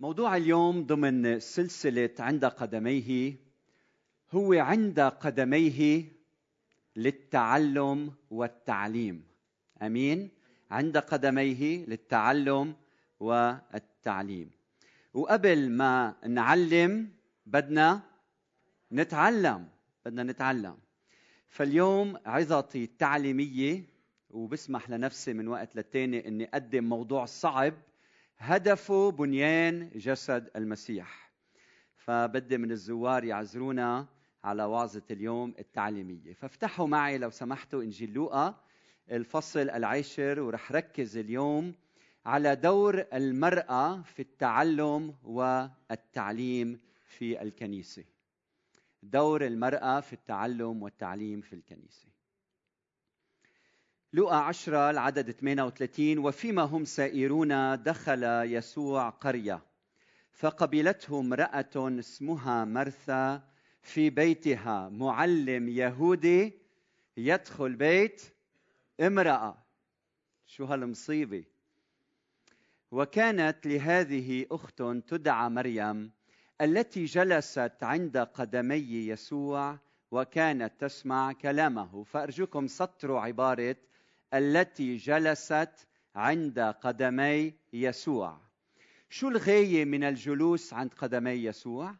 موضوع اليوم ضمن سلسلة عند قدميه هو عند قدميه للتعلم والتعليم. أمين؟ عند قدميه للتعلم والتعليم. وقبل ما نعلم بدنا نتعلم. بدنا نتعلم. فاليوم عظتي التعليمية وبسمح لنفسي من وقت للتاني إني أقدم موضوع صعب هدفه بنيان جسد المسيح. فبدي من الزوار يعزرونا على وعظة اليوم التعليمية. فافتحوا معي لو سمحتوا إنجيل لوقا الفصل العاشر ورح ركز اليوم على دور المرأة في التعلم والتعليم في الكنيسة. دور المرأة في التعلم والتعليم في الكنيسة. لوقا عشرة العدد 38 وفيما هم سائرون دخل يسوع قرية. فقبلته امرأة اسمها مرثا في بيتها. معلم يهودي يدخل بيت امرأة. شو هالمصيبة؟ وكانت لهذه أخت تدعى مريم التي جلست عند قدمي يسوع وكانت تسمع كلامه. فأرجوكم سطروا عبارة التي جلست عند قدمي يسوع. شو الغاية من الجلوس عند قدمي يسوع؟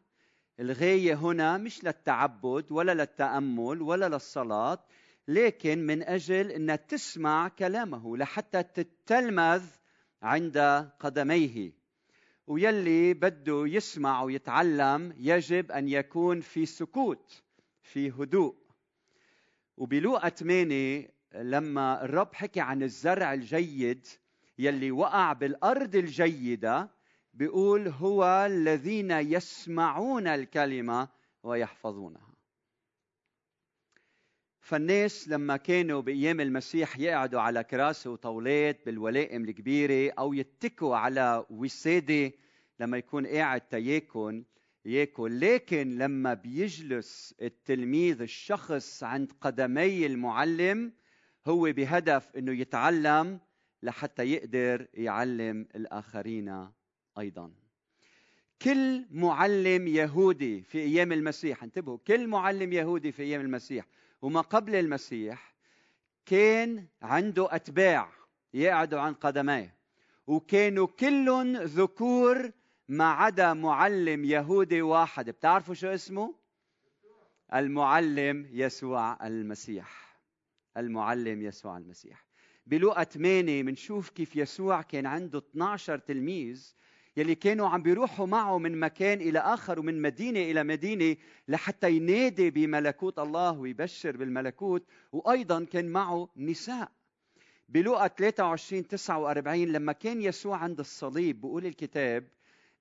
الغاية هنا مش للتعبد ولا للتأمل ولا للصلاة لكن من أجل أن تسمع كلامه لحتى تتلمذ عند قدميه. ويلي بده يسمع ويتعلم يجب أن يكون في سكوت في هدوء. وبلوقا 8 لما الرب حكي عن الزرع الجيد يلي وقع بالأرض الجيدة بيقول هو الذين يسمعون الكلمة ويحفظونها. فالناس لما كانوا بأيام المسيح يقعدوا على كراسي وطاولات بالولائم الكبيرة أو يتكوا على وسادة لما يكون قاعد تياكل ياكل. لكن لما بيجلس التلميذ الشخص عند قدمي المعلم هو بهدف إنه يتعلم لحتى يقدر يعلم الآخرين أيضا. كل معلم يهودي في أيام المسيح انتبهوا كل معلم يهودي في أيام المسيح وما قبل المسيح كان عنده أتباع يقعدوا عن قدميه وكانوا كلهم ذكور ما عدا معلم يهودي واحد. بتعرفوا شو اسمه؟ المعلم يسوع المسيح. المعلم يسوع المسيح. بلوقا 8 بنشوف كيف يسوع كان عنده 12 تلميذ يلي كانوا عم بيروحوا معه من مكان إلى آخر ومن مدينة إلى مدينة لحتى ينادي بملكوت الله ويبشر بالملكوت. وأيضا كان معه نساء. بلوقا 23 49 لما كان يسوع عند الصليب بيقول الكتاب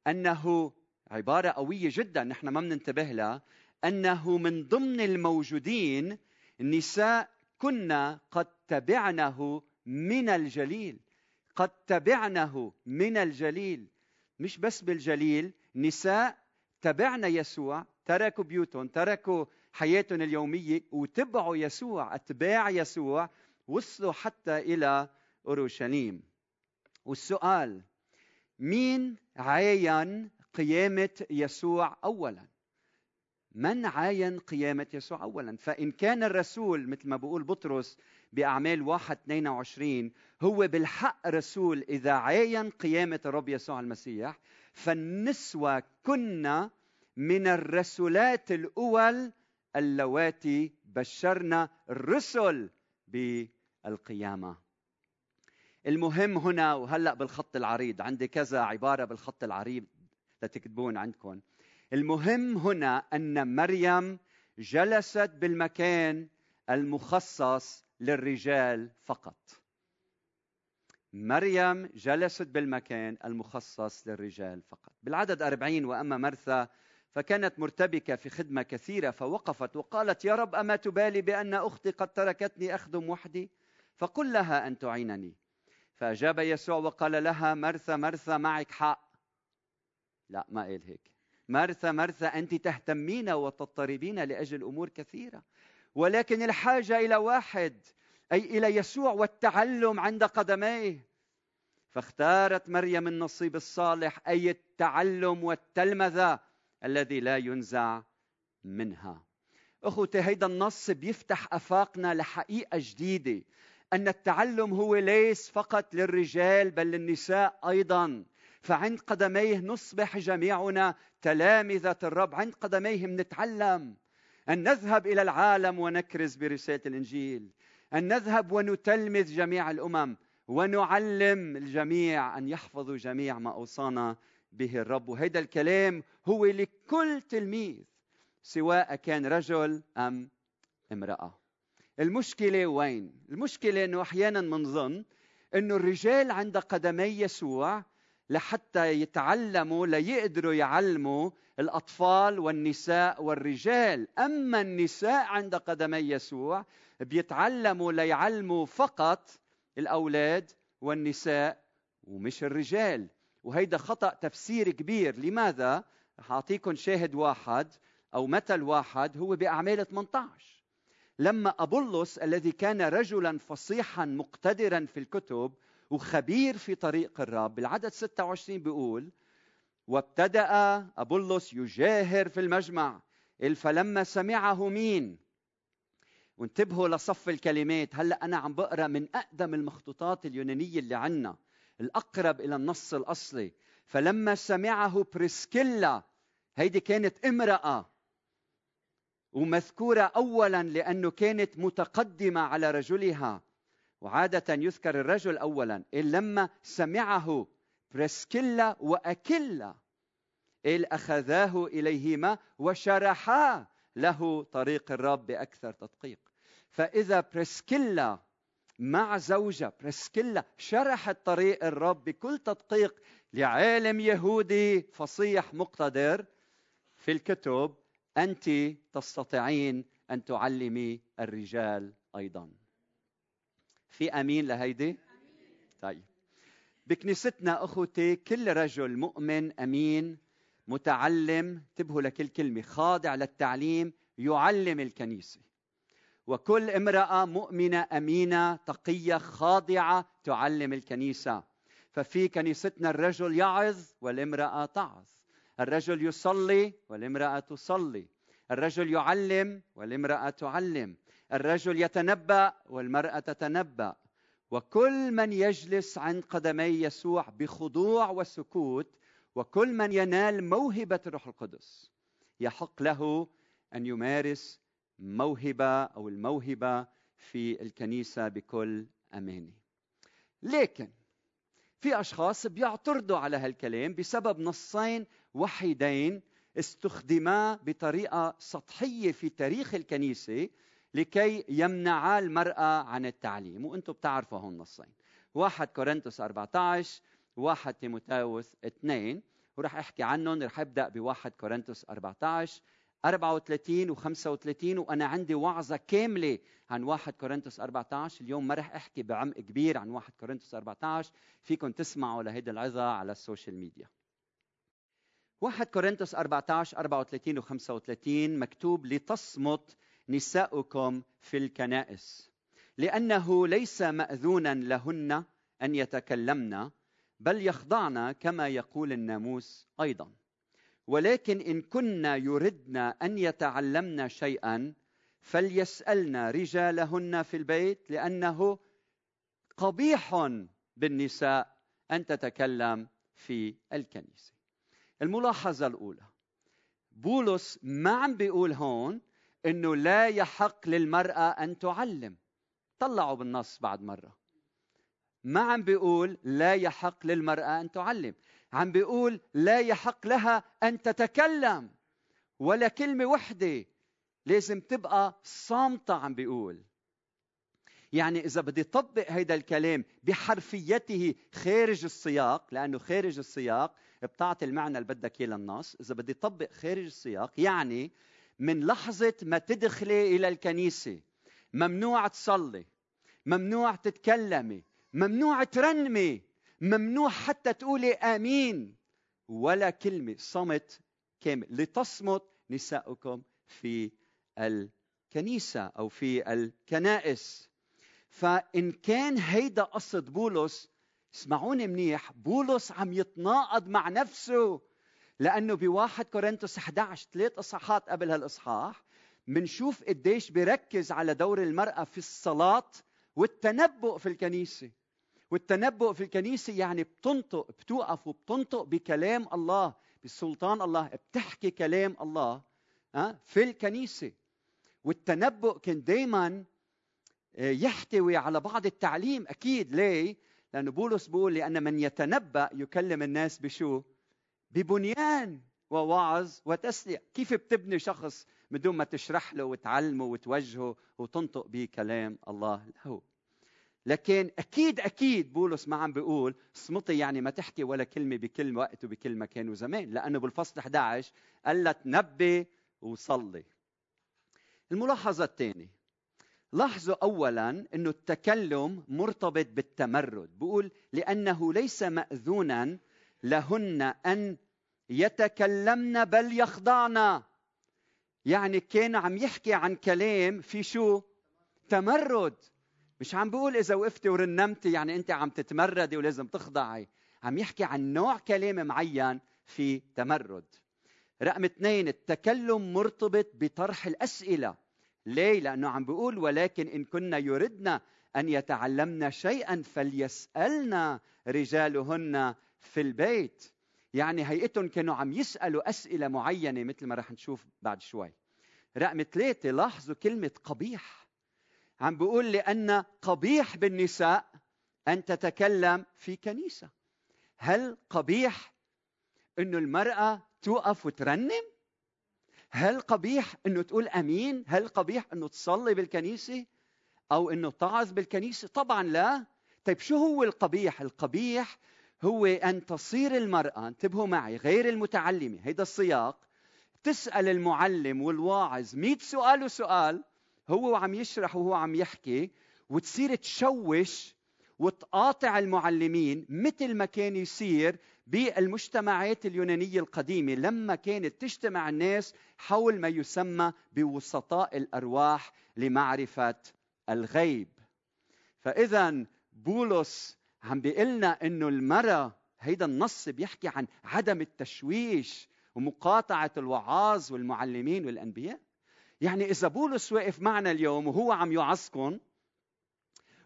أنه عبارة قوية جدا نحن ما بننتبه لها أنه من ضمن الموجودين نساء كنا قد تبعنه من الجليل قد تبعنه من الجليل. مش بس بالجليل نساء تبعنا يسوع تركوا بيوتهم تركوا حياتهم اليومية وتبعوا يسوع أتباع يسوع. وصلوا حتى إلى أورشليم. والسؤال مين عاين قيامة يسوع أولا؟ من عاين قيامة يسوع أولا؟ فإن كان الرسول مثل ما بقول بطرس بأعمال واحد 22 هو بالحق رسول إذا عاين قيامة الرب يسوع المسيح فالنسوة كنا من الرسولات الأول اللواتي بشرنا الرسل بالقيامة. المهم هنا وهلأ بالخط العريض عندي كذا عبارة بالخط العريض لتكتبون عندكم. المهم هنا أن مريم جلست بالمكان المخصص للرجال فقط. مريم جلست بالمكان المخصص للرجال فقط. بالعدد أربعين وأما مرثا فكانت مرتبكة في خدمة كثيرة فوقفت وقالت يا رب أما تبالي بأن أختي قد تركتني أخدم وحدي؟ فقل لها أن تعينني. فأجاب يسوع وقال لها مرثا مرثا معك حق. لا ما قال هيك. مرثا مرثا أنت تهتمين وتضطربين لأجل أمور كثيرة. ولكن الحاجة إلى واحد أي إلى يسوع والتعلم عند قدميه. فاختارت مريم النصيب الصالح أي التعلم والتلمذة الذي لا ينزع منها. أخوتي هيدا النص بيفتح أفاقنا لحقيقة جديدة أن التعلم هو ليس فقط للرجال بل للنساء أيضا. فعند قدميه نصبح جميعنا تلامذة الرب. عند قدميه نتعلم أن نذهب إلى العالم ونكرز برسالة الإنجيل أن نذهب ونتلمذ جميع الأمم ونعلم الجميع أن يحفظوا جميع ما أوصانا به الرب. وهذا الكلام هو لكل تلميذ سواء كان رجل أم امرأة. المشكلة وين؟ المشكلة أنه أحيانا منظن أنه الرجال عند قدمي يسوع لحتى يتعلموا ليقدروا يعلموا الأطفال والنساء والرجال. أما النساء عند قدمي يسوع بيتعلموا ليعلموا فقط الأولاد والنساء ومش الرجال. وهيدا خطأ تفسير كبير. لماذا؟ رح أعطيكم شاهد واحد أو مثل واحد هو بأعمال 18 لما أبولس الذي كان رجلا فصيحا مقتدرا في الكتب وخبير في طريق الرب. بالعدد 26 بيقول وابتدأ أبولس يجاهر في المجمع فلما سمعه مين؟ وانتبهوا لصف الكلمات. هلأ أنا عم بقرأ من أقدم المخطوطات اليونانية اللي عنا الأقرب إلى النص الأصلي. فلما سمعه بريسكيلا هيدي كانت امرأة ومذكورة اولا لأنه كانت متقدمة على رجلها. وعادة يذكر الرجل اولا لما سمعه بريسكيلا وأكيلا إل أخذاه إليهما وشرحا له طريق الرب بأكثر تدقيق. فإذا بريسكيلا مع زوجة بريسكيلا شرحت طريق الرب بكل تدقيق لعالم يهودي فصيح مقتدر في الكتب أنت تستطيعين أن تعلمي الرجال أيضا. في أمين لهيدي؟ طيب. بكنيستنا أخوتي كل رجل مؤمن أمين متعلم انتبهوا لكل كلمة خاضع للتعليم يعلم الكنيسة. وكل امرأة مؤمنة أمينة تقية خاضعة تعلم الكنيسة. ففي كنيستنا الرجل يعظ والامرأة تعظ. الرجل يصلي والامرأة تصلي. الرجل يعلم والامرأة تعلم. الرجل يتنبأ والمرأة تتنبأ. وكل من يجلس عند قدمي يسوع بخضوع وسكوت وكل من ينال موهبة الروح القدس. يحق له أن يمارس موهبة أو الموهبة في الكنيسة بكل أمانة لكن في أشخاص بيعترضوا على هالكلام بسبب نصين وحيدين استخدما بطريقة سطحية في تاريخ الكنيسة لكي يمنعا المرأة عن التعليم. وأنتم بتعرفوا هون النصين واحد كورنثوس 14 واحد تيموتاوس 2 وراح أحكي عنهم رح أبدأ بواحد كورنثوس 14 34 و 35 وأنا عندي وعظة كاملة عن 1 كورنثوس 14 اليوم ما رح أحكي بعمق كبير عن 1 كورنثوس 14 فيكم تسمعوا لهيدي العظة على ال social media. 1 كورنثوس 14 34 و 35 مكتوب لتصمت نساؤكم في الكنائس لأنه ليس مأذونا لهن أن يتكلمن بل يخضعن كما يقول الناموس أيضا. ولكن إن كنا يردن أن يتعلمن شيئا فليسألن رجالهن في البيت لأنه قبيح بالنساء أن تتكلم في الكنيسة. الملاحظة الأولى بولس ما عم بيقول هون إنه لا يحق للمرأة أن تعلم. طلعوا بالنص بعد مرة. ما عم بيقول لا يحق للمرأة أن تعلم. عم بيقول لا يحق لها أن تتكلم. ولا كلمة وحدة. لازم تبقى صامتة عم بيقول. يعني إذا بدي طبق هيدا الكلام بحرفيته خارج السياق لأنه خارج السياق بتعطي المعنى اللي بدك إياه للنص. إذا بدي طبق خارج السياق يعني من لحظة ما تدخلي إلى الكنيسة. ممنوع تصلي ممنوع تتكلمي ممنوع ترنمي ممنوع حتى تقولي آمين. ولا كلمة صمت كامل. لتصمت نساؤكم في الكنيسة أو في الكنائس. فإن كان هيدا قصد بولس اسمعوني منيح بولس عم يتناقض مع نفسه. لأنه بواحد كورنثوس 11 ثلاث إصحاحات قبل هالإصحاح منشوف قديش بيركز على دور المرأة في الصلاة والتنبؤ في الكنيسة والتنبؤ في الكنيسة يعني بتنطق بتوقف وبتنطق بكلام الله بسلطان الله بتحكي كلام الله في الكنيسة والتنبؤ كان دائما آه، يحتوي على بعض التعليم أكيد ليه؟ لأنه بولس بيقول لأن من يتنبأ يكلم الناس بشو؟ ببنيان ووعظ وتسلية. كيف بتبني شخص بدون ما تشرح له وتعلمه وتوجهه وتنطق به كلام الله له؟ لكن أكيد أكيد بولس ما عم بيقول صمتي يعني ما تحكي ولا كلمة بكل وقت وبكل مكان وزمان لأنه بالفصل 11 قال لها تنبي وصلي. الملاحظة الثانية لاحظوا اولا إنه التكلم مرتبط بالتمرد. بقول لأنه ليس ماذونا لهن أن يتكلمن بل يخضعن. يعني كان عم يحكي عن كلام في شو؟ تمرد. مش عم بقول إذا وقفتي ورنمتي يعني أنت عم تتمردي ولازم تخضعي. عم يحكي عن نوع كلام معين في تمرد. رقم اثنين التكلم مرتبط بطرح الأسئلة. ليه؟ لأنه عم بيقول ولكن إن كنا يردنا أن يتعلمنا شيئا فليسألنا رجالهن في البيت. يعني هيئتهم كانوا عم يسألوا أسئلة معينة مثل ما رح نشوف بعد شوي. رقم ثلاثة لاحظوا كلمة قبيح. عم بيقول لأن قبيح بالنساء أن تتكلم في كنيسة. هل قبيح إنه المرأة توقف وترنم؟ هل قبيح إنه تقول أمين؟ هل قبيح إنه تصلي بالكنيسة أو إنه تعظ بالكنيسة؟ طبعا لا. طيب شو هو القبيح؟ القبيح هو أن تصير المرأة انتبهوا معي غير المتعلمة هيدا السياق تسأل المعلم والواعظ مئة سؤال وسؤال هو عم يشرح وهو عم يحكي وتصير تشوش وتقاطع المعلمين مثل ما كان يصير بالمجتمعات اليونانية القديمة لما كانت تجتمع الناس حول ما يسمى بوسطاء الأرواح لمعرفة الغيب. فاذا بولس عم بيقلنا إنه المراه هيدا النص بيحكي عن عدم التشويش ومقاطعة الوعاظ والمعلمين والأنبياء. يعني إذا بولس واقف معنا اليوم وهو عم يوعظكم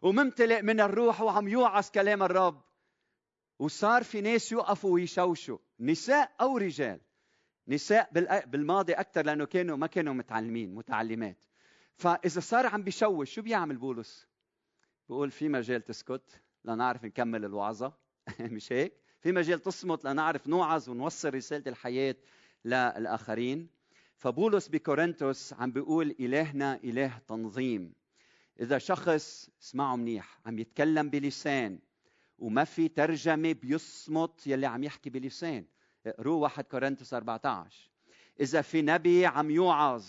وممتلئ من الروح وعم يوعظ كلام الرب وصار في ناس يوقفوا ويشوشوا نساء أو رجال. نساء بالماضي أكثر لأنه كانوا ما كانوا متعلمين متعلمات. فإذا صار عم بيشوش شو بيعمل بولس؟ بقول في مجال تسكت. لنعرف نكمل الوعظة. مش هيك؟ في مجال تصمت لنعرف نوعظ ونوصل رسالة الحياة للآخرين. فبولس بكورنثوس عم بيقول إلهنا إله تنظيم. إذا شخص اسمعوا منيح عم يتكلم بلسان وما في ترجمة بيصمت يلي عم يحكي بلسان. اقروا واحد كورنثوس 14 إذا في نبي عم يوعظ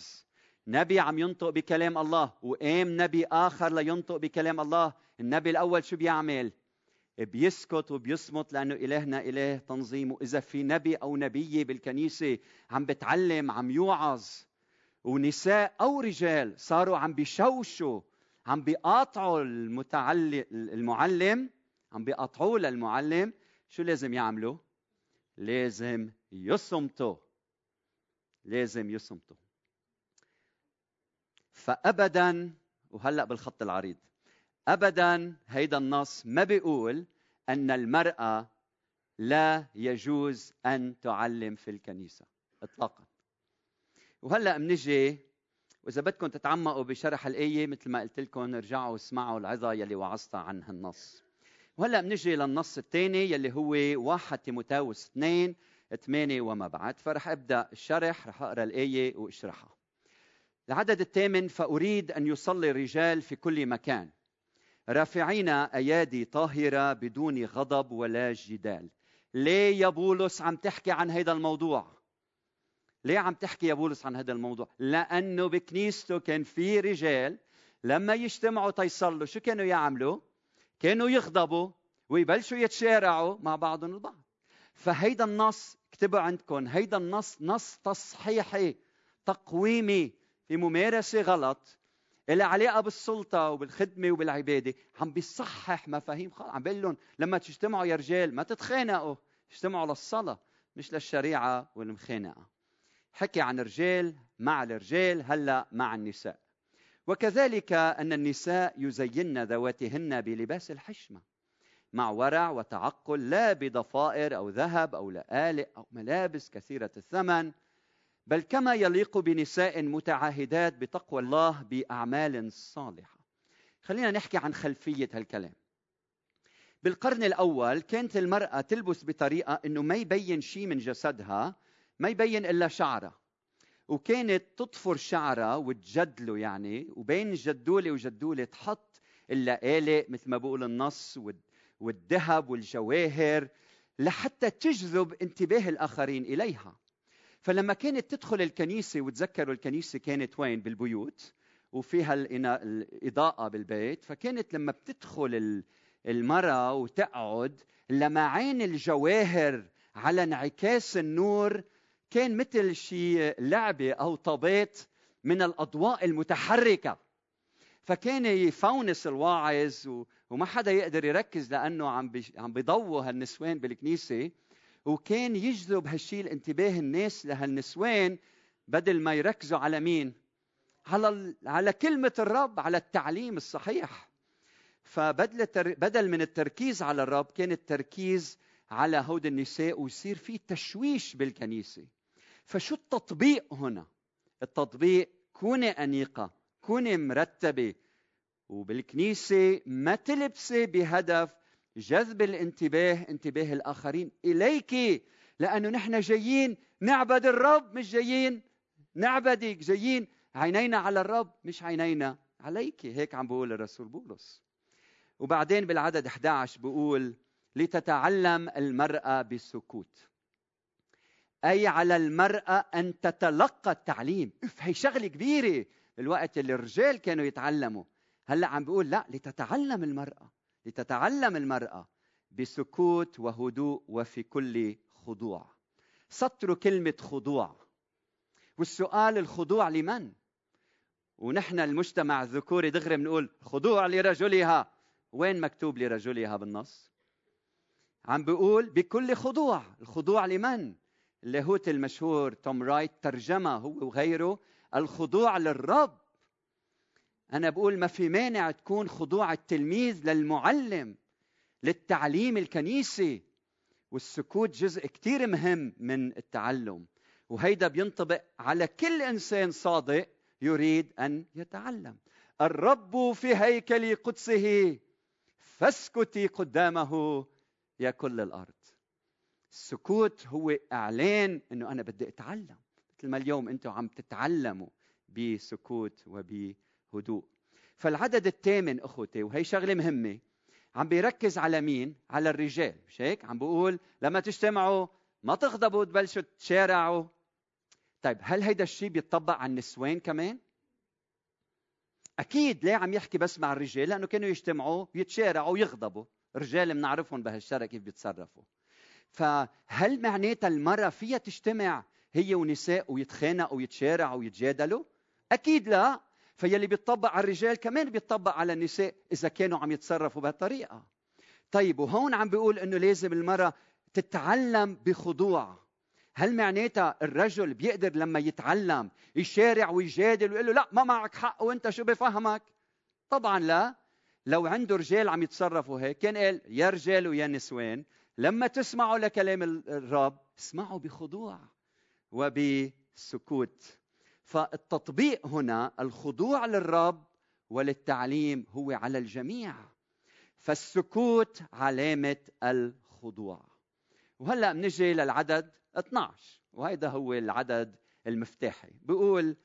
نبي عم ينطق بكلام الله وقام نبي آخر لينطق بكلام الله النبي الأول شو بيعمل؟ بيسكت وبيصمت لأنه إلهنا إله تنظيم وإذا في نبي أو نبية بالكنيسة عم بتعلم عم يوعظ ونساء أو رجال صاروا عم بيشوشوا عم بيقاطعوا المتعلم المعلم عم بيقطعوه للمعلم شو لازم يعملوا؟ لازم يصمتوا. لازم يصمتوا. فابدا وهلأ بالخط العريض. ابدا هيدا النص ما بيقول أن المرأة لا يجوز أن تعلم في الكنيسة اطلاقا. وهلأ بنجي وإذا بدكم تتعمقوا بشرح الآية مثل ما قلت لكم ارجعوا اسمعوا العظة يلي وعظتها عن هالنص. وهلأ بنجي للنص الثاني يلي هو واحد تيموتاوس 2 8 وما بعد. فرح أبدأ الشرح رح أقرأ الآية وأشرحها. العدد الثامن فأريد أن يصلي الرجال في كل مكان. رافعين أيادي طاهرة بدون غضب ولا جدال. ليه يا بولس عم تحكي عن هذا الموضوع؟ ليه عم تحكي يا بولس عن هذا الموضوع؟ لأنه بكنيسته كان في رجال لما يجتمعوا تيصلوا شو كانوا يعملوا؟ كانوا يغضبوا ويبلشوا يتشارعوا مع بعضهم البعض. فهيدا النص اكتبوا عندكم هيدا النص نص تصحيحي تقويمي في ممارسة غلط اللي علاقه بالسلطة وبالخدمة وبالعبادة عم بيصحح مفاهيم خالص عم بيقول لهم لما تجتمعوا يا رجال ما تتخانقوا اجتمعوا للصلاة مش للشريعة والمخانقة. حكي عن رجال مع الرجال هلا مع النساء. وكذلك أن النساء يزين ذواتهن بلباس الحشمة مع ورع وتعقل لا بضفائر أو ذهب أو لآلئ أو ملابس كثيرة الثمن. بل كما يليق بنساء متعاهدات بتقوى الله بأعمال صالحة. خلينا نحكي عن خلفية هالكلام. بالقرن الأول كانت المرأة تلبس بطريقة إنه ما يبين شيء من جسدها ما يبين إلا شعرها. وكانت تطفر شعرها وتجدله يعني وبين جدولة وجدولة تحط اللآلئ مثل ما بقول النص والذهب والجواهر لحتى تجذب انتباه الآخرين إليها. فلما كانت تدخل الكنيسة وتذكروا الكنيسة كانت وين؟ بالبيوت وفيها الإضاءة بالبيت. فكانت لما بتدخل المرأة وتقعد لمعان الجواهر على انعكاس النور كان مثل شيء لعبة أو طابات من الأضواء المتحركة. فكان يفونس الواعظ وما حدا يقدر يركز لأنه عم عم بيضووا هالنسوان بالكنيسة. وكان يجذب هالشيء الانتباه الناس لهالنسوان بدل ما يركزوا على مين؟ على على كلمة الرب على التعليم الصحيح فبدل بدل من التركيز على الرب كان التركيز على هود النساء ويصير في تشويش بالكنيسة فشو التطبيق هنا؟ التطبيق كوني أنيقة كوني مرتبة وبالكنيسة ما تلبسي بهدف جذب الانتباه انتباه الآخرين إليك لأنه نحن جايين نعبد الرب مش جايين نعبدك جايين عينينا على الرب مش عينينا عليك. هيك عم بقول الرسول بولس. وبعدين بالعدد 11 بقول لتتعلم المرأة بالسكوت. أي على المرأة أن تتلقى التعليم. هي شغلة كبيرة. بالوقت اللي الرجال كانوا يتعلموا. هلأ عم بيقول لا لتتعلم المرأة. لتتعلم المرأة بسكوت وهدوء وفي كل خضوع سطروا كلمة خضوع والسؤال الخضوع لمن؟ ونحن المجتمع الذكوري دغري بنقول خضوع لرجلها وين مكتوب لرجلها بالنص؟ عم بيقول بكل خضوع الخضوع لمن؟ اللاهوت المشهور توم رايت ترجمة هو وغيره الخضوع للرب أنا بقول ما في مانع تكون خضوع التلميذ للمعلم للتعليم الكنيسي والسكوت جزء كتير مهم من التعلم. وهيدا بينطبق على كل إنسان صادق يريد أن يتعلم. الرب في هيكل قدسه فاسكتي قدامه يا كل الأرض. السكوت هو إعلان أنه أنا بدي أتعلم. مثل ما اليوم أنتم عم تتعلموا بسكوت وبهدوء فالعدد الثامن أخوتي وهي شغلة مهمة عم بيركز على مين؟ على الرجال مش هيك؟ عم بيقول لما تجتمعوا ما تغضبوا تبلشوا تشارعوا طيب هل هيدا الشيء بيطبق على النسوان كمان؟ أكيد ليه عم يحكي بس مع الرجال؟ لأنه كانوا يجتمعوا يتشارعوا ويغضبوا، الرجال بنعرفهم بهالشرع كيف بيتصرفوا. فهل معناتها المرأة فيها تجتمع هي ونساء ويتخانقوا ويتشارعوا ويتجادلوا؟ أكيد لا فيلي بيطبق على الرجال كمان بيطبق على النساء إذا كانوا عم يتصرفوا بهالطريقة. طيب وهون عم بيقول إنه لازم المرأة تتعلم بخضوع. هل معناتها الرجل بيقدر لما يتعلم يشارع ويجادل ويقول له لا ما معك حق وأنت شو بفهمك؟ طبعا لا. لو عنده رجال عم يتصرفوا هيك كان قال يا رجال ويا نسوان لما تسمعوا لكلام الرب اسمعوا بخضوع وبسكوت. فالتطبيق هنا الخضوع للرب وللتعليم هو على الجميع. فالسكوت علامة الخضوع. وهلا بنجي للعدد 12 وهذا هو العدد المفتاحي. بيقول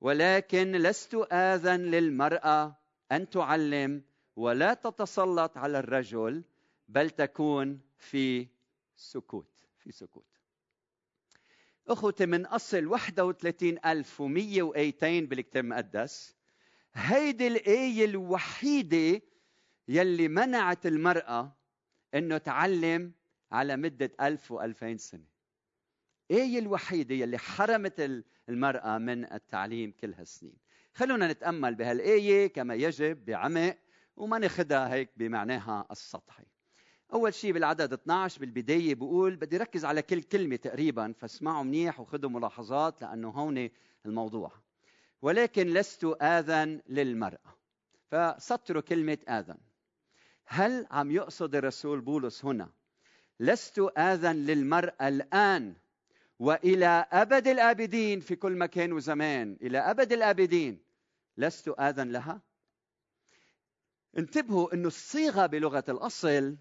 ولكن لست آذن للمرأة أن تعلم ولا تتسلط على الرجل بل تكون في سكوت في سكوت. أخوتي من أصل 31100 آيتين بالكتاب المقدس هيدي الآية الوحيدة يلي منعت المرأة إنه تعلم على مدة 1000 و2000 سنة. آية الوحيدة يلي حرمت المرأة من التعليم كل هالسنين. خلونا نتأمل بهالآية كما يجب بعمق وما ناخذها هيك بمعناها السطحي. أول شيء بالعدد 12 بالبداية بقول بدي ركز على كل كلمة تقريبا فاسمعوا منيح وخذوا ملاحظات لأنه هون الموضوع. ولكن لست اذن للمرأة. فسطروا كلمة اذن هل عم يقصد الرسول بولس هنا؟ لست اذن للمرأة الآن وإلى أبد الآبدين في كل مكان وزمان. إلى أبد الآبدين. لست اذن لها؟ انتبهوا إنه الصيغة بلغة الأصل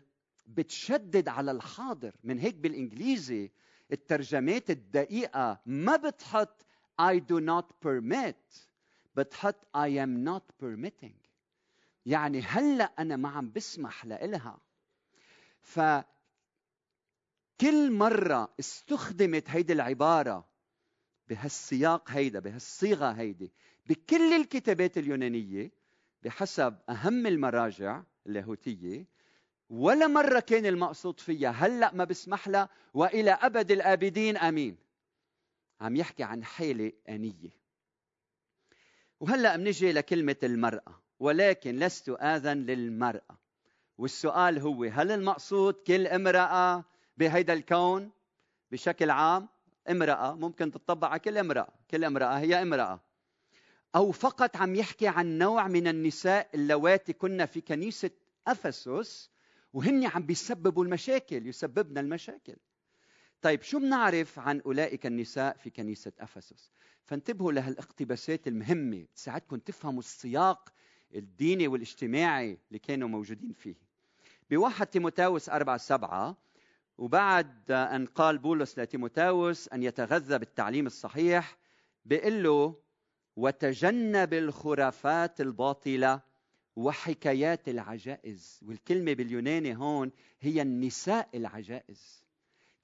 بتشدد على الحاضر. من هيك بالإنجليزي الترجمات الدقيقة ما بتحط I do not permit بتحط I am not permitting. يعني هلأ أنا ما عم بسمح لإلها. ف كل مرة استخدمت هيدي العبارة بهالسياق هيدا بهالصيغة هيدي بكل الكتابات اليونانية بحسب أهم المراجع اللاهوتية ولا مرة كان المقصود فيها هلأ ما بسمح لها وإلى أبد الآبدين. أمين. عم يحكي عن حالة آنية. وهلأ بنجي لكلمة المرأة ولكن لست آذن للمرأة. والسؤال هو هل المقصود كل امرأة بهيدا الكون؟ بشكل عام امرأة. ممكن تطبق على كل امرأة. كل امرأة هي امرأة. أو فقط عم يحكي عن نوع من النساء اللواتي كنا في كنيسة أفسس وهن عم بيسببوا المشاكل يسببنا المشاكل. طيب شو بنعرف عن أولئك النساء في كنيسة أفسس؟ فانتبهوا لهالاقتباسات المهمة تساعدكم تفهموا السياق الديني والاجتماعي اللي كانوا موجودين فيه. بواحد تيموتاوس أربعة سبعة وبعد أن قال بولس لتيموتاوس أن يتغذى بالتعليم الصحيح بيقول له وتجنب الخرافات الباطلة وحكايات العجائز. والكلمة باليوناني هون هي النساء العجائز.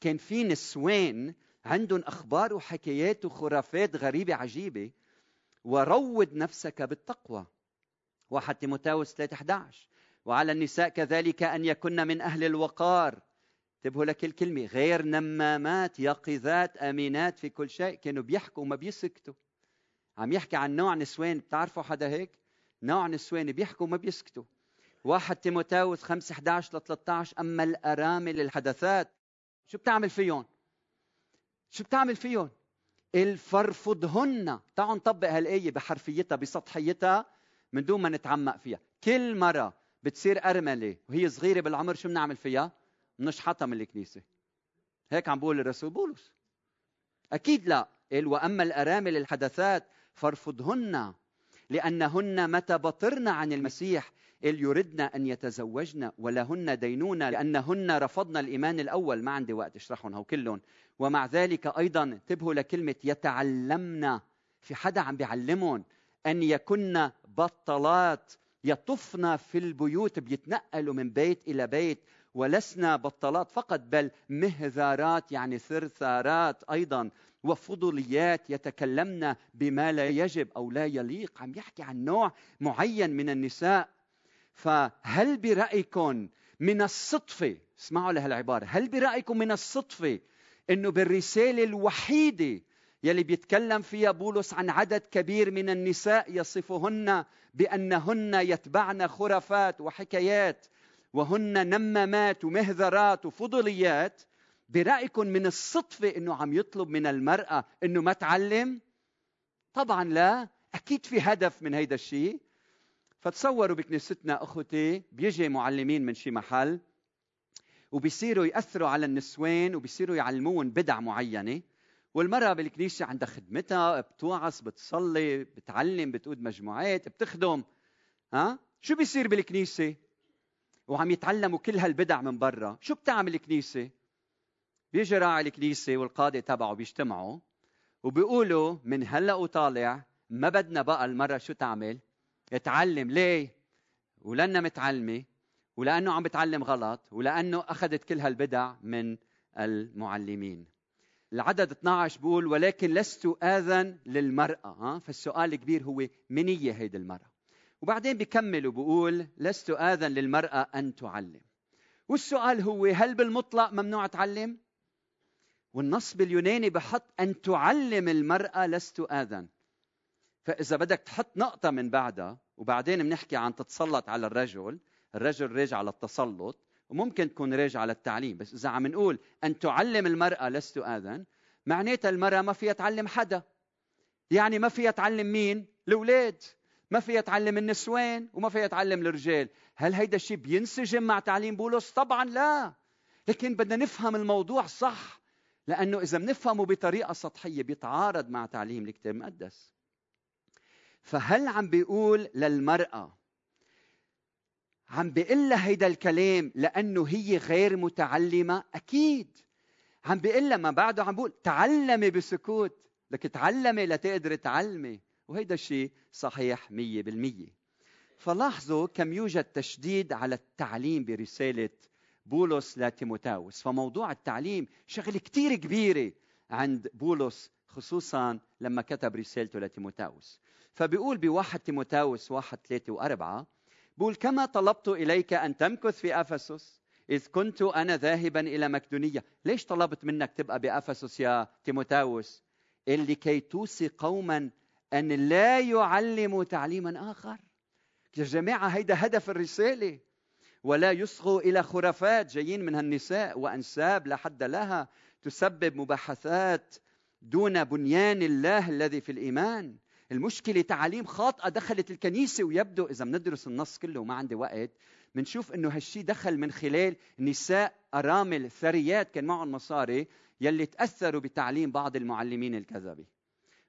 كان في نسوان عندهم أخبار وحكايات وخرافات غريبة عجيبة. وروض نفسك بالتقوى. واحد تيموتاوس 3 11 وعلى النساء كذلك أن يكن من أهل الوقار. انتبهوا لك الكلمة. غير نمامات يقظات أمينات في كل شيء. كانوا بيحكوا وما بيسكتوا. عم يحكي عن نوع نسوان. بتعرفوا حدا هيك؟ نوع نسوان بيحكوا وما بيسكتوا. واحد تيموتاوس 5 11 ل 13 أما الارامل الحدثات شو بتعمل فيهم؟ شو بتعمل فيهم؟ الفرفضهن. تعالوا نطبق هالآية بحرفيتها بسطحيتها من دون ما نتعمق فيها. كل مرة بتصير أرملة وهي صغيرة بالعمر شو بنعمل فيها؟ بنشحطها من الكنيسة. هيك عم بقول الرسول بولس. أكيد لا. قال وأما الارامل الحدثات فارفضهن لأنهن متى بطرن عن المسيح قال يردن أن يتزوجن ولهن دينونه لأنهن رفضن الإيمان الأول. ما عندي وقت اشرحهم هو كلهم. ومع ذلك أيضا انتبهوا لكلمة يتعلمن. في حدا عم بيعلمهم أن يكن بطلات يطفن في البيوت بيتنقلوا من بيت إلى بيت. ولسنا بطلات فقط بل مهذارات يعني ثرثارات أيضا وفضوليات يتكلمن بما لا يجب أو لا يليق. عم يحكي عن نوع معين من النساء. فهل برايكم من الصدفة اسمعوا لهالعبارة هل برايكم من الصدفة إنه بالرسالة الوحيدة يلي بيتكلم فيها بولس عن عدد كبير من النساء يصفهن بأنهن يتبعن خرافات وحكايات وهن نمامات ومهذرات وفضوليات برأيكم من الصدفة إنه عم يطلب من المرأة إنه ما تعلم؟ طبعا لا، أكيد في هدف من هيدا الشيء. فتصوروا بكنيستنا أخوتي بيجي معلمين من شي محل وبيصيروا يأثروا على النسوان وبيصيروا يعلموهم بدع معينة والمرأة بالكنيسة عندها خدمتها بتوعظ بتصلي بتعلم بتقود مجموعات بتخدم ها شو بيصير بالكنيسة وعم يتعلموا كل هالبدع من برا. شو بتعمل الكنيسة؟ بيجي راعي الكنيسة والقادة تبعه بيجتمعوا وبيقولوا من هلأ وطالع ما بدنا بقى المرة شو تعمل؟ تعلم ليه؟ ولأنها متعلمة ولأنه عم بتعلم غلط ولأنه أخذت كل هالبدع من المعلمين. العدد 12 بيقول ولكن لست آذن للمرأة. ها؟ فالسؤال الكبير هو من هي هيدي المرأة؟ وبعدين بيكمل وبقول لست آذن للمرأة أن تعلم. والسؤال هو هل بالمطلق ممنوع تعلم؟ والنص باليوناني بحط أن تعلم المرأة لست آذن. فإذا بدك تحط نقطة من بعدها وبعدين بنحكي عن تتسلط على الرجل الرجل راجع على التسلط وممكن تكون راجع على التعليم بس إذا عم نقول أن تعلم المرأة لست آذن معناتها المرأة ما فيها تعلم حدا. يعني ما فيها تعلم مين؟ الأولاد. ما فيها تعلم النسوان وما فيها تعلم الرجال. هل هيدا الشيء بينسجم مع تعليم بولس؟ طبعا لا. لكن بدنا نفهم الموضوع صح لأنه إذا بنفهمه بطريقة سطحية بيتعارض مع تعليم الكتاب المقدس. فهل عم بيقول للمرأة عم بيقول لها هيدا الكلام لأنه هي غير متعلمة أكيد. عم بيقول لها ما بعده عم بيقول تعلمي بسكوت. لك تعلمي لتقدري تعلمي. وهيدا الشيء صحيح مية بالمية. فلاحظوا كم يوجد تشديد على التعليم برسالة بولس لتيموتاوس. فموضوع التعليم شغلة كتير كبيرة عند بولس خصوصا لما كتب رسالته لتيموتاوس. فبيقول بواحد تيموتاوس واحد ثلاثة وأربعة بقول كما طلبت إليك أن تمكث في أفسس إذ كنت أنا ذاهبا إلى مكدونية. ليش طلبت منك تبقى بأفسس يا تيموتاوس؟ لكي توصي قوما أن لا يعلموا تعليما آخر. يا جماعة هيدا هدف الرسالة. ولا يصغوا إلى خرافات جايين من هالنساء وأنساب لا حد لها. تسبب مباحثات دون بنيان الله الذي في الإيمان. المشكلة تعاليم خاطئة دخلت الكنيسة ويبدو إذا بندرس النص كله وما عندي وقت بنشوف إنه هالشي دخل من خلال نساء أرامل ثريات كان معهم مصاري يلي تأثروا بتعليم بعض المعلمين الكذبة.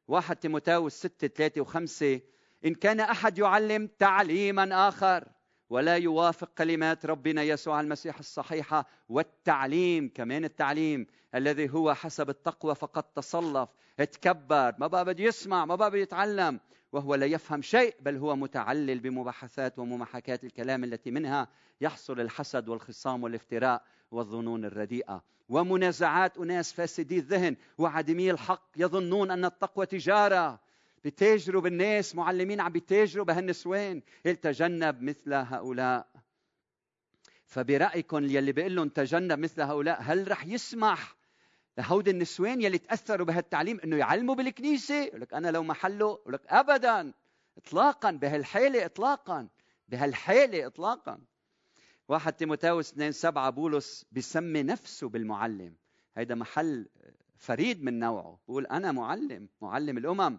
واحد تيموتاوس ستة ثلاثة وخمسة. إن كان أحد يعلم تعليما آخر ولا يوافق كلمات ربنا يسوع المسيح الصحيحة والتعليم كمان التعليم الذي هو حسب التقوى فقد تصلف تكبر ما بقى بده يسمع ما بقى بده يتعلم وهو لا يفهم شيء بل هو متعلل بمباحثات وممحكات الكلام التي منها يحصل الحسد والخصام والافتراء. والظنون الرديئة. ومنازعات أناس فاسدي الذهن وعدمي الحق يظنون أن التقوى تجارة. بتاجروا بالناس معلمين عم بيتاجروا بهالنسوان تجنب مثل هؤلاء. فبرأيكم يلي بيقول لهم تجنب مثل هؤلاء هل رح يسمح لهود النسوان يلي تأثروا بهالتعليم إنه يعلموا بالكنيسة؟ يقول لك أنا لو محله يقول لك ابدا اطلاقا بهالحالة اطلاقا بهالحالة اطلاقا. واحد تيموتاوس 2 7 بولس بسمي نفسه بالمعلم. هيدا محل فريد من نوعه. بقول أنا معلم معلم الأمم.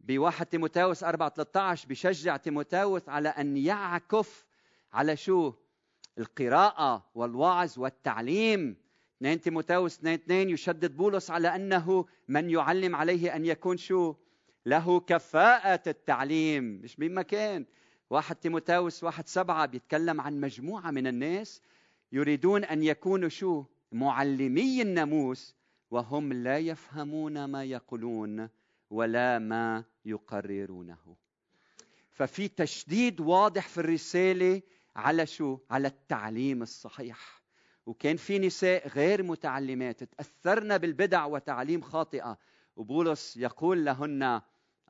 بواحد تيموتاوس 4 13 بشجع تيموتاوس على أن يعكف على شو؟ القراءة والوعظ والتعليم. 2 تيموتاوس 2 2 يشدد بولس على أنه من يعلم عليه أن يكون شو؟ له كفاءة التعليم. مش من مكان واحد تيموتاوس واحد سبعة بيتكلم عن مجموعة من الناس يريدون أن يكونوا شو؟ معلمي الناموس وهم لا يفهمون ما يقولون ولا ما يقررونه. ففي تشديد واضح في الرسالة على شو؟ على التعليم الصحيح. وكان في نساء غير متعلمات تأثرن بالبدع وتعليم خاطئة. وبولس يقول لهن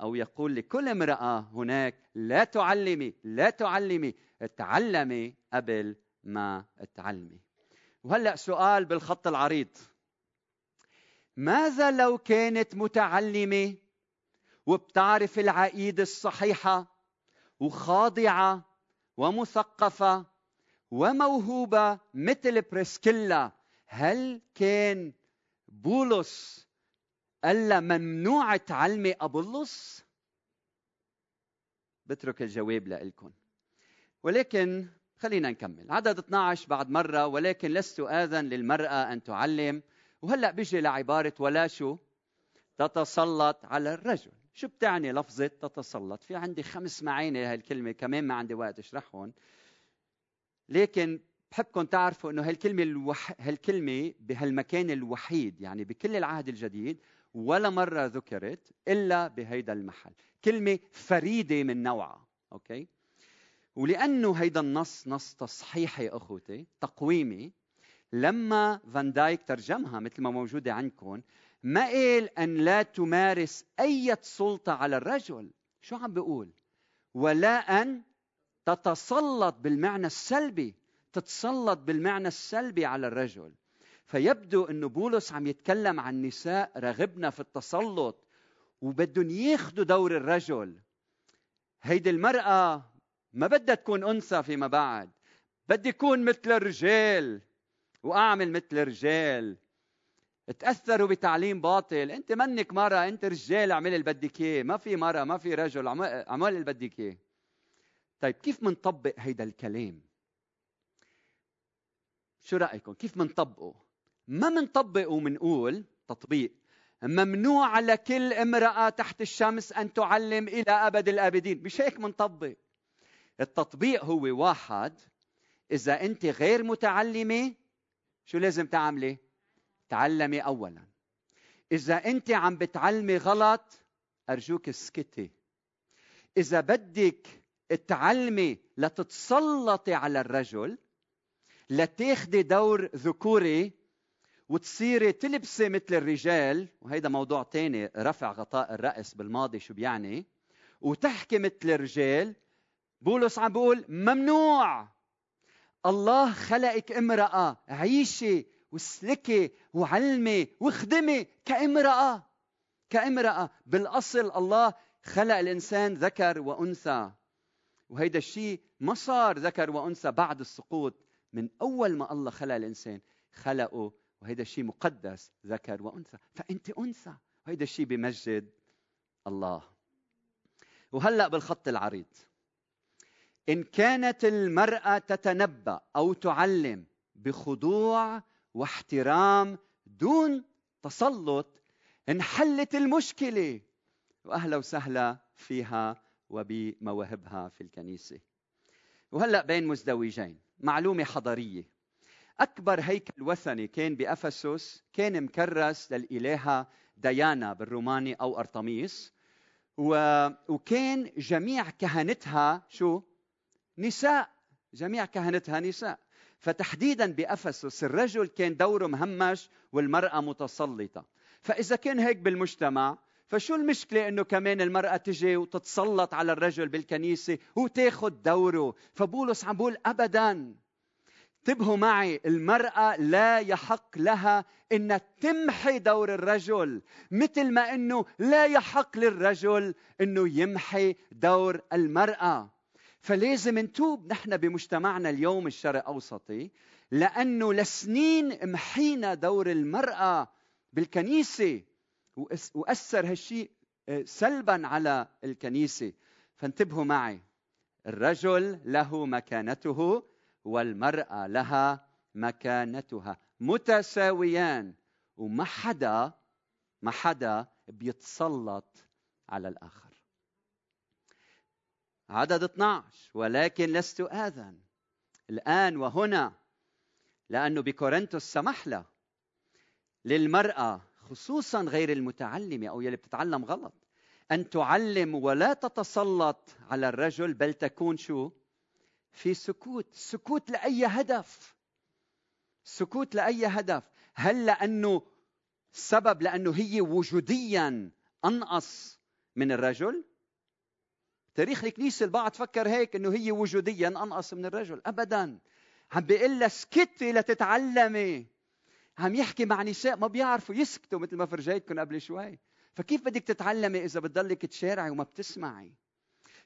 أو يقول لكل امرأة هناك لا تعلمي لا تعلمي تعلمي قبل ما تعلمي وهلأ سؤال بالخط العريض. ماذا لو كانت متعلمة وبتعرف العقيدة الصحيحة وخاضعة ومثقفة وموهوبة مثل بريسكيلا؟ هل كان بولس قال ممنوع تعلمي أبولس بترك الجواب لكم ولكن خلينا نكمل. عدد 12 بعد مرة ولكن لست آذن للمرأة أن تعلم. وهلأ بيجي لعبارة ولا شو؟ تتسلط على الرجل. شو بتعني لفظة تتسلط؟ في عندي خمس معاني لهي الكلمة كمان ما عندي وقت أشرحهم. لكن بحبكم تعرفوا إنه هالكلمة الوح... هالكلمة بهالمكان الوحيد يعني بكل العهد الجديد ولا مرة ذكرت إلا بهيدا المحل. كلمة فريدة من نوعها أوكي؟ ولأنه هيدا النص نص تصحيحي أخوتي تقويمي لما فان دايك ترجمها مثل ما موجودة عندكم ما قال أن لا تمارس أي سلطة على الرجل. شو عم بيقول ولا أن تتسلط بالمعنى السلبي تتسلط بالمعنى السلبي على الرجل. فيبدو أن بولس عم يتكلم عن نساء رغبنا في التسلط وبدهم ياخذوا دور الرجل. هيدي المرأة ما بدها تكون أنثى فيما بعد بدي أكون مثل الرجال وأعمل مثل الرجال. تأثروا بتعليم باطل أنت منك مرة أنت رجال اعمل اللي بدك إياه. ما في مرة ما في رجل اعمل اللي بدك إياه. طيب كيف منطبق هيدا الكلام؟ شو رأيكم؟ كيف منطبقه؟ ما منطبقه ومنقول تطبيق. ممنوع على كل امرأة تحت الشمس أن تعلم إلى أبد الآبدين. مش هيك منطبق. التطبيق هو واحد. إذا أنت غير متعلمة شو لازم تعملي؟ تعلمي أولا. إذا أنت عم بتعلمي غلط أرجوك اسكتي. إذا بدك تعلمي لتتسلطي على الرجل لتاخدي دور ذكوري وتصيري تلبسي مثل الرجال وهيدا موضوع تاني رفع غطاء الرأس بالماضي شو بيعني؟ وتحكي مثل الرجال بولس عم بيقول ممنوع. الله خلقك امرأة عيشي واسلكي وعلمي واخدمي كامرأة. كامرأة. بالأصل الله خلق الإنسان ذكر وأنثى. وهيدا الشيء ما صار ذكر وأنثى بعد السقوط. من أول ما الله خلق الإنسان خلقه وهيدا الشيء مقدس ذكر وأنثى. فأنت أنثى. وهيدا الشيء بمجد الله. وهلأ بالخط العريض. إن كانت المرأة تتنبأ أو تعلم بخضوع واحترام دون تسلط انحلت المشكلة. وأهلا وسهلا فيها وبمواهبها في الكنيسة. وهلأ بين مزدوجين. معلومة حضارية. أكبر هيكل وثني كان بأفسس كان مكرس للالهه ديانا بالروماني أو أرطميس و... وكان جميع كهنتها شو؟ نساء جميع كهنتها نساء. فتحديدا بأفسس الرجل كان دوره مهمش والمرأة متسلطة. فإذا كان هيك بالمجتمع فشو المشكلة إنه كمان المرأة تجي وتتسلط على الرجل بالكنيسة وتاخذ دوره، فبولس عم بقول ابدا. انتبهوا معي المرأة لا يحق لها إن تمحي دور الرجل، مثل ما إنه لا يحق للرجل إنه يمحي دور المرأة. فلازم نتوب نحن بمجتمعنا اليوم الشرق أوسطي لأنه لسنين محينا دور المرأة بالكنيسة وأثر هالشيء آه، سلبا على الكنيسة فانتبهوا معي الرجل له مكانته والمرأة لها مكانتها. متساويان. وما حدا ما حدا بيتسلط على الآخر. عدد 12 ولكن لست آذن. الآن وهنا. لأنه بكورنثوس سمح له. للمرأة خصوصا غير المتعلمة أو يلي بتتعلم غلط أن تعلم ولا تتسلط على الرجل بل تكون شو؟ في سكوت سكوت لأي هدف. سكوت لأي هدف. هل لأنه سبب لأنه هي وجوديا أنقص من الرجل؟ تاريخ الكنيسة البعض فكر هيك إنه هي وجوديا أنقص من الرجل. ابدا. عم بيقول لها اسكتي لتتعلمي. عم يحكي مع نساء ما بيعرفوا يسكتوا مثل ما فرجيتكم قبل شوي. فكيف بدك تتعلمي إذا بتضلك تشارعي وما بتسمعي؟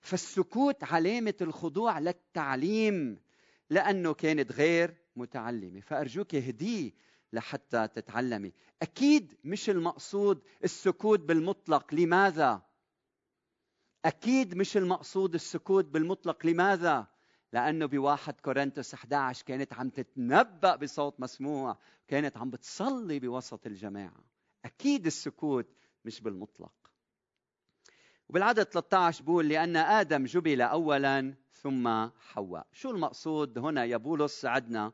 فالسكوت علامة الخضوع للتعليم لأنه كانت غير متعلمة. فأرجوك اهديه لحتى تتعلمي. أكيد مش المقصود السكوت بالمطلق. لماذا؟ أكيد مش المقصود السكوت بالمطلق. لماذا؟ لأنه بواحد كورنثوس 11 كانت عم تتنبأ بصوت مسموع كانت عم بتصلي بوسط الجماعة. أكيد السكوت مش بالمطلق. وبالعدد 13 بقول لأن آدم جبل أولا ثم حواء. شو المقصود؟ هنا يا بولس ساعدنا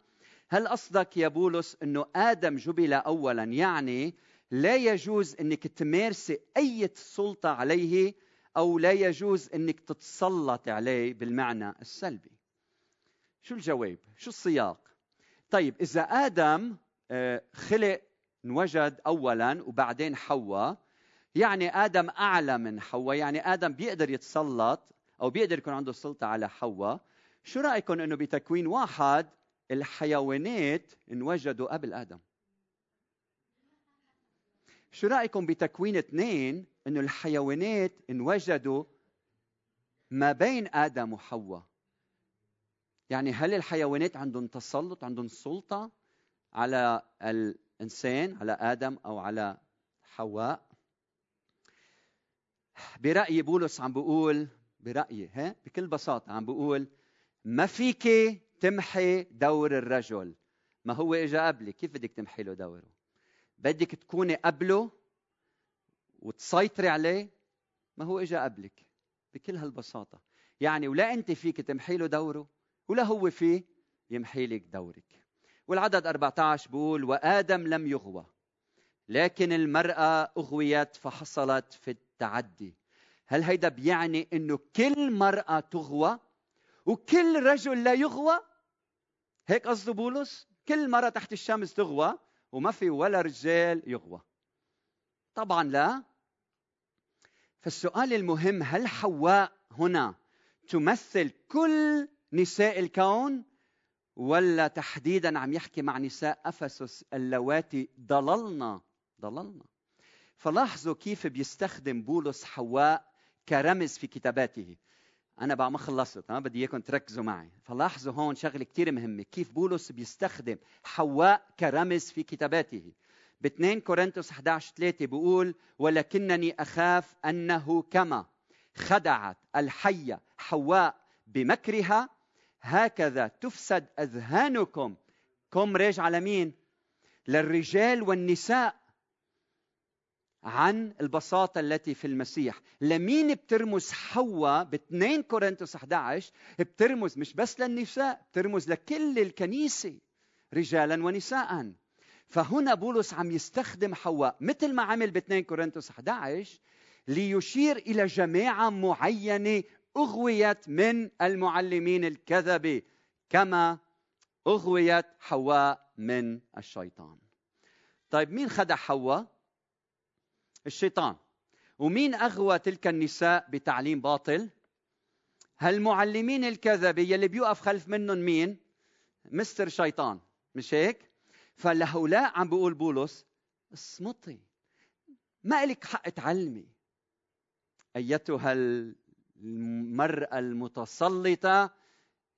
هل قصدك يا بولس أنه آدم جبل أولا يعني لا يجوز أنك تمارسي أي سلطة عليه أو لا يجوز إنك تتسلط عليه بالمعنى السلبي؟ شو الجواب؟ شو السياق؟ طيب إذا آدم آه، خلق انوجد اولا وبعدين حواء يعني آدم أعلى من حواء يعني آدم بيقدر يتسلط أو بيقدر يكون عنده سلطة على حواء. شو رأيكم إنه بتكوين واحد الحيوانات انوجدوا قبل آدم؟ شو رأيكم بتكوين اثنين إنه الحيوانات انوجدوا ما بين آدم وحواء؟ يعني هل الحيوانات عندهم تسلط عندهم سلطة على الإنسان على آدم أو على حواء؟ برايي بولس عم بيقول برأيي ها؟ بكل بساطة عم بيقول ما فيك تمحي دور الرجل. ما هو اجى قبلك كيف بدك تمحي له دوره؟ بدك تكوني قبله وتسيطري عليه؟ ما هو اجى قبلك؟ بكل هالبساطة. يعني ولا أنت فيك تمحي له دوره ولا هو فيه يمحي لك دورك. والعدد 14 بيقول وآدم لم يغوى لكن المرأة أغويت فحصلت في التعدي. هل هيدا بيعني إنه كل مرأة تغوى؟ وكل رجل لا يغوى؟ هيك قصده بولس؟ كل مرة تحت الشمس تغوى وما في ولا رجال يغوى. طبعا لا. فالسؤال المهم هل حواء هنا تمثل كل نساء الكون؟ ولا تحديدا عم يحكي مع نساء أفسس اللواتي ضللنا؟ ضللنا. فلاحظوا كيف بيستخدم بولس حواء كرمز في كتاباته. أنا بقى ما خلصت ها بدي إياكم تركزوا معي. فلاحظوا هون شغلة كثير مهمة كيف بولس بيستخدم حواء كرمز في كتاباته. ب 2 كورنثوس 11 3 بيقول ولكنني أخاف أنه كما خدعت الحية حواء بمكرها هكذا تفسد أذهانكم. كم راجع على مين؟ للرجال والنساء. عن البساطة التي في المسيح. لمين بترمز حواء ب 2 كورنثوس 11 بترمز مش بس للنساء بترمز لكل الكنيسة رجالا ونساء. فهنا بولس عم يستخدم حواء مثل ما عمل ب 2 كورنثوس 11 ليشير إلى جماعة معينة أغويت من المعلمين الكذبة كما أغويت حواء من الشيطان. طيب مين خدع حواء الشيطان. ومين أغوى تلك النساء بتعليم باطل؟ هالمعلمين الكذبة يلي بيوقف خلف منهم مين؟ مستر شيطان. مش هيك؟ فلهؤلاء عم بيقول بولس اصمتي ما لك حق تعلمي. أيتها المراه المتسلطة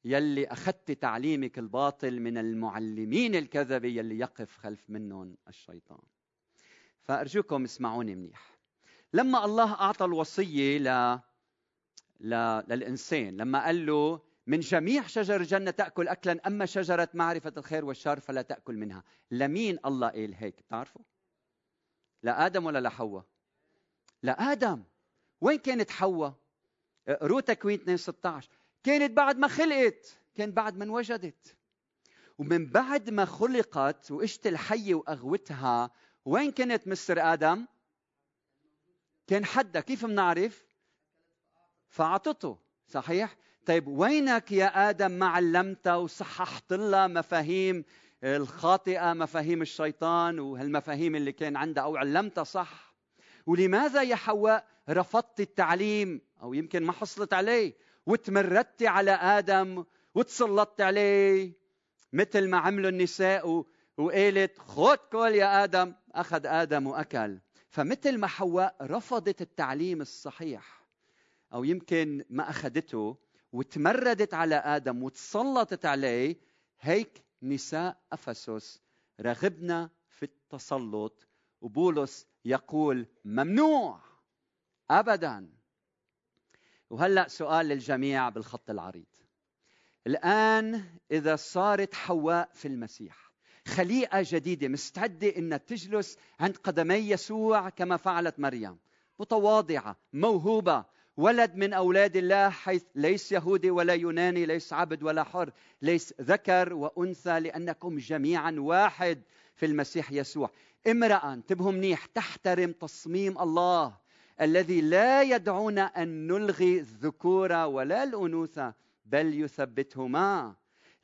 يلي أخذت تعليمك الباطل من المعلمين الكذبة يلي يقف خلف منهم الشيطان. فأرجوكم اسمعوني منيح. لما الله أعطى الوصية ل... ل... للإنسان لما قال له من جميع شجر الجنة تأكل أكلا أما شجرة معرفة الخير والشر فلا تأكل منها. لمين الله قال هيك؟ بتعرفوا؟ لآدم ولا لحواء؟ لآدم. وين كانت حواء؟ قروا تكوين 2 16 كانت بعد ما خلقت كان بعد ما انوجدت. ومن بعد ما خلقت واجت الحية وأغوتها وين كانت مستر آدم؟ كان حدا كيف بنعرف؟ فاعطته صحيح؟ طيب وينك يا آدم ما علمتها وصححت لها مفاهيم الخاطئة مفاهيم الشيطان وهالمفاهيم اللي كان عندها أو علمتها صح؟ ولماذا يا حواء رفضت التعليم؟ أو يمكن ما حصلت عليه. وتمردت على آدم وتسلطت عليه مثل ما عملوا النساء وقالت خذ كل يا آدم أخذ آدم وأكل. فمثل ما حواء رفضت التعليم الصحيح أو يمكن ما أخذته وتمردت على آدم وتسلطت عليه هيك نساء أفسس رغبنا في التسلط وبولس يقول ممنوع ابدا. وهلأ سؤال للجميع بالخط العريض. الآن إذا صارت حواء في المسيح خليقة جديدة مستعدة إنها تجلس عند قدمي يسوع كما فعلت مريم. متواضعة موهوبة ولد من أولاد الله حيث ليس يهودي ولا يوناني ليس عبد ولا حر ليس ذكر وأنثى لأنكم جميعا واحد في المسيح يسوع. امرأة انتبهوا منيح تحترم تصميم الله الذي لا يدعونا أن نلغي الذكور ولا الأنوثة بل يثبتهما.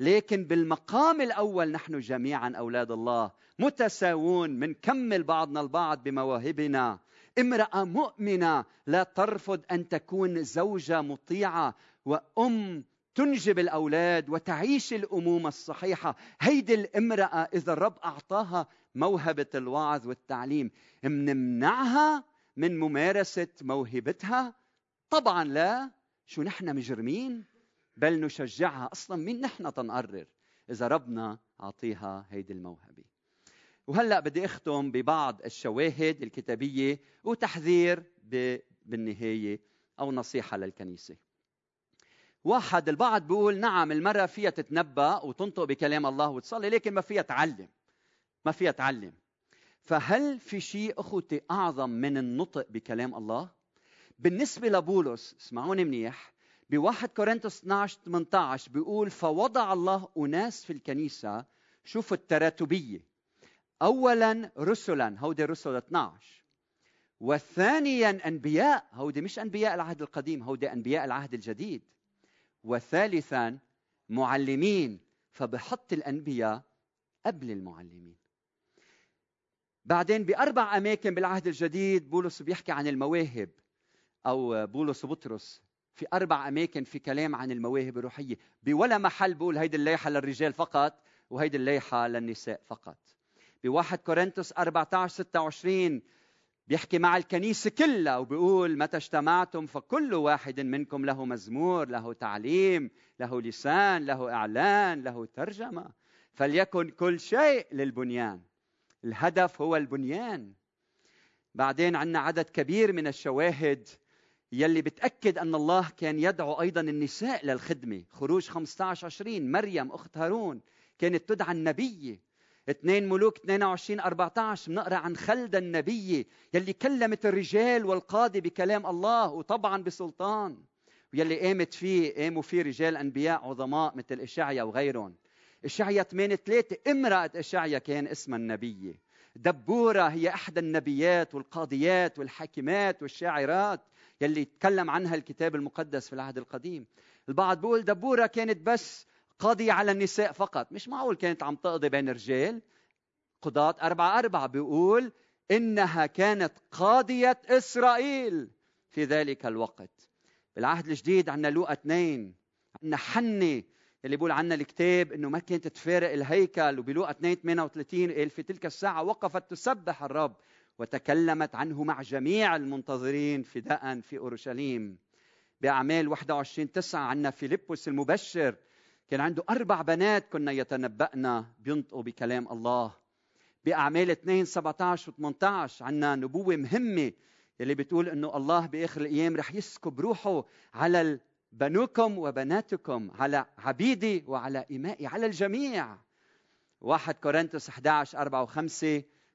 لكن بالمقام الأول نحن جميعا أولاد الله متساوون منكمل بعضنا البعض بمواهبنا. امرأة مؤمنة لا ترفض أن تكون زوجة مطيعة. وأم تنجب الأولاد وتعيش الأمومة الصحيحة. هيدي الامرأة إذا الرب أعطاها موهبة الوعظ والتعليم منمنعها من ممارسة موهبتها؟ طبعا لا. شو نحن مجرمين؟ بل نشجعها. أصلا مين نحن تنقرر إذا ربنا أعطيها هيدي الموهبة؟ وهلأ بدي أختم ببعض الشواهد الكتابية وتحذير بالنهاية أو نصيحة للكنيسة. واحد البعض بيقول نعم المرأة فيها تتنبأ وتنطق بكلام الله وتصلي لكن ما فيها تعلم. ما فيها تعلم. فهل في شيء أخوتي أعظم من النطق بكلام الله؟ بالنسبة لبولس اسمعوني منيح بواحد كورنثوس 12 18 بيقول فوضع الله أناس في الكنيسة شوفوا التراتبية. أولا رسلا هودي رسل 12 وثانيا أنبياء هودي مش أنبياء العهد القديم هودي أنبياء العهد الجديد. وثالثا معلمين فبحط الأنبياء قبل المعلمين. بعدين بأربع أماكن بالعهد الجديد بولس بيحكي عن المواهب أو بولس وبطرس في أربع أماكن في كلام عن المواهب الروحية. بولا محل بقول هيدي الليحة للرجال فقط وهيدي الليحة للنساء فقط. بواحد كورنثوس 14 26 بيحكي مع الكنيسة كلها وبيقول متى اجتمعتم فكل واحد منكم له مزمور له تعليم له لسان له إعلان له ترجمة. فليكن كل شيء للبنيان. الهدف هو البنيان. بعدين عندنا عدد كبير من الشواهد يلي بتأكد أن الله كان يدعو أيضا النساء للخدمة. خروج 15 20 مريم أخت هارون كانت تدعى النبية 2 ملوك 22 14 بنقرأ عن خلدة النبية يلي كلمت الرجال والقادة بكلام الله وطبعا بسلطان. ويلي قامت فيه قاموا فيه رجال أنبياء عظماء مثل إشعيا وغيرهم. إشعيا 8 3 امرأة إشعيا كان اسمها النبية دبورة هي أحد النبيات والقاضيات والحاكمات والشاعرات. يلي تكلم عنها الكتاب المقدس في العهد القديم. البعض بيقول دبورة كانت بس قاضية على النساء فقط. مش معقول كانت عم تقضي بين الرجال قضاة أربعة أربعة بيقول إنها كانت قاضية إسرائيل في ذلك الوقت. بالعهد الجديد عندنا لوقا اثنين عندنا حنة اللي بيقول عنا الكتاب إنه ما كانت تفارق الهيكل وبلوقا 2 38 قال في تلك الساعة وقفت تسبح الرب. وتكلمت عنه مع جميع المنتظرين فداء في أورشليم. بأعمال 21 9 عندنا فيلبس المبشر. كان عنده أربع بنات كنا يتنبأنا بينطقوا بكلام الله. بأعمال 2 17 و 18 عندنا نبوة مهمة. اللي بتقول إنه الله بآخر الأيام رح يسكب روحه على بنوكم وبناتكم على عبيدي وعلى إمائي على الجميع. واحد كورنثوس 11 4 و5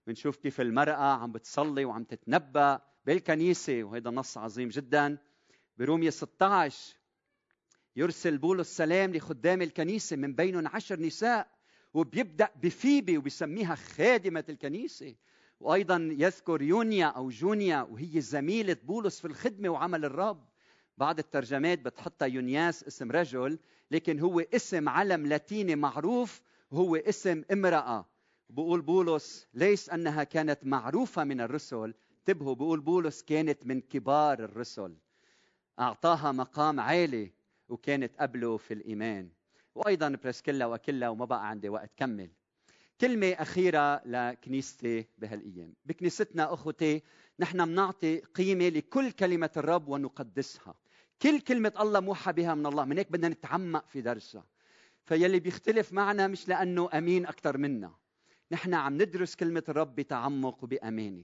بنشوف كيف المرأة عم بتصلي وعم تتنبأ بالكنيسة وهذا نص عظيم جدا. برومية 16 يرسل بولس سلام لخدام الكنيسة من بينهم عشر نساء وبيبدأ بفيبي وبيسميها خادمة الكنيسة. وأيضا يذكر يونيا أو جونيا وهي زميلة بولس في الخدمة وعمل الرب. بعض الترجمات بتحطها يونياس اسم رجل لكن هو اسم علم لاتيني معروف وهو اسم امرأة. بقول بولس ليس أنها كانت معروفة من الرسل. انتبهوا بقول بولس كانت من كبار الرسل. أعطاها مقام عالي وكانت قبله في الإيمان. وأيضا بريسكيلا وكلا وما بقى عندي وقت كمل. كلمة أخيرة لكنيستي بهالأيام. بكنيستنا أخوتي نحن بنعطي قيمة لكل كلمة الرب ونقدسها. كل كلمة الله موحى بها من الله من هيك بدنا نتعمق في درسها. فيلي بيختلف معنا مش لأنه أمين أكثر منا. نحن عم ندرس كلمة الرب بتعمق وبأمانة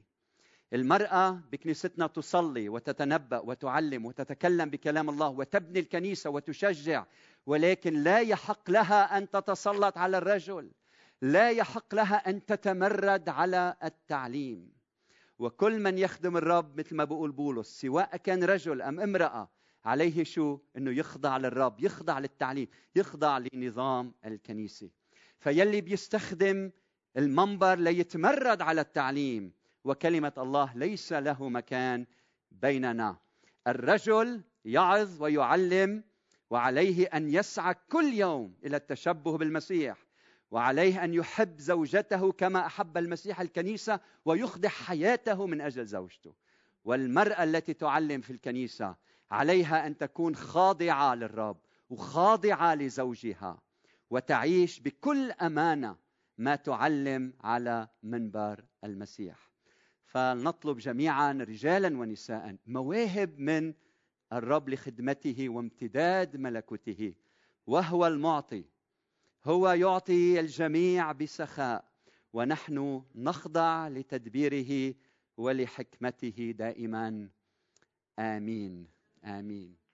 المرأة بكنيستنا تصلي وتتنبأ وتعلم وتتكلم بكلام الله وتبني الكنيسة وتشجع ولكن لا يحق لها أن تتسلط على الرجل. لا يحق لها أن تتمرد على التعليم. وكل من يخدم الرب مثل ما بقول بولس سواء كان رجل أم امرأة عليه شو؟ إنه يخضع للرب يخضع للتعليم يخضع لنظام الكنيسة. فيلي بيستخدم المنبر ليتمرد على التعليم وكلمة الله ليس له مكان بيننا. الرجل يعظ ويعلم وعليه أن يسعى كل يوم إلى التشبه بالمسيح وعليه أن يحب زوجته كما أحب المسيح الكنيسة ويخضع حياته من أجل زوجته. والمرأة التي تعلم في الكنيسة عليها أن تكون خاضعة للرب وخاضعة لزوجها وتعيش بكل أمانة ما تعلم على منبر المسيح. فلنطلب جميعا رجالا ونساء مواهب من الرب لخدمته وامتداد ملكوته وهو المعطي. هو يعطي الجميع بسخاء ونحن نخضع لتدبيره ولحكمته دائما. آمين. آمين.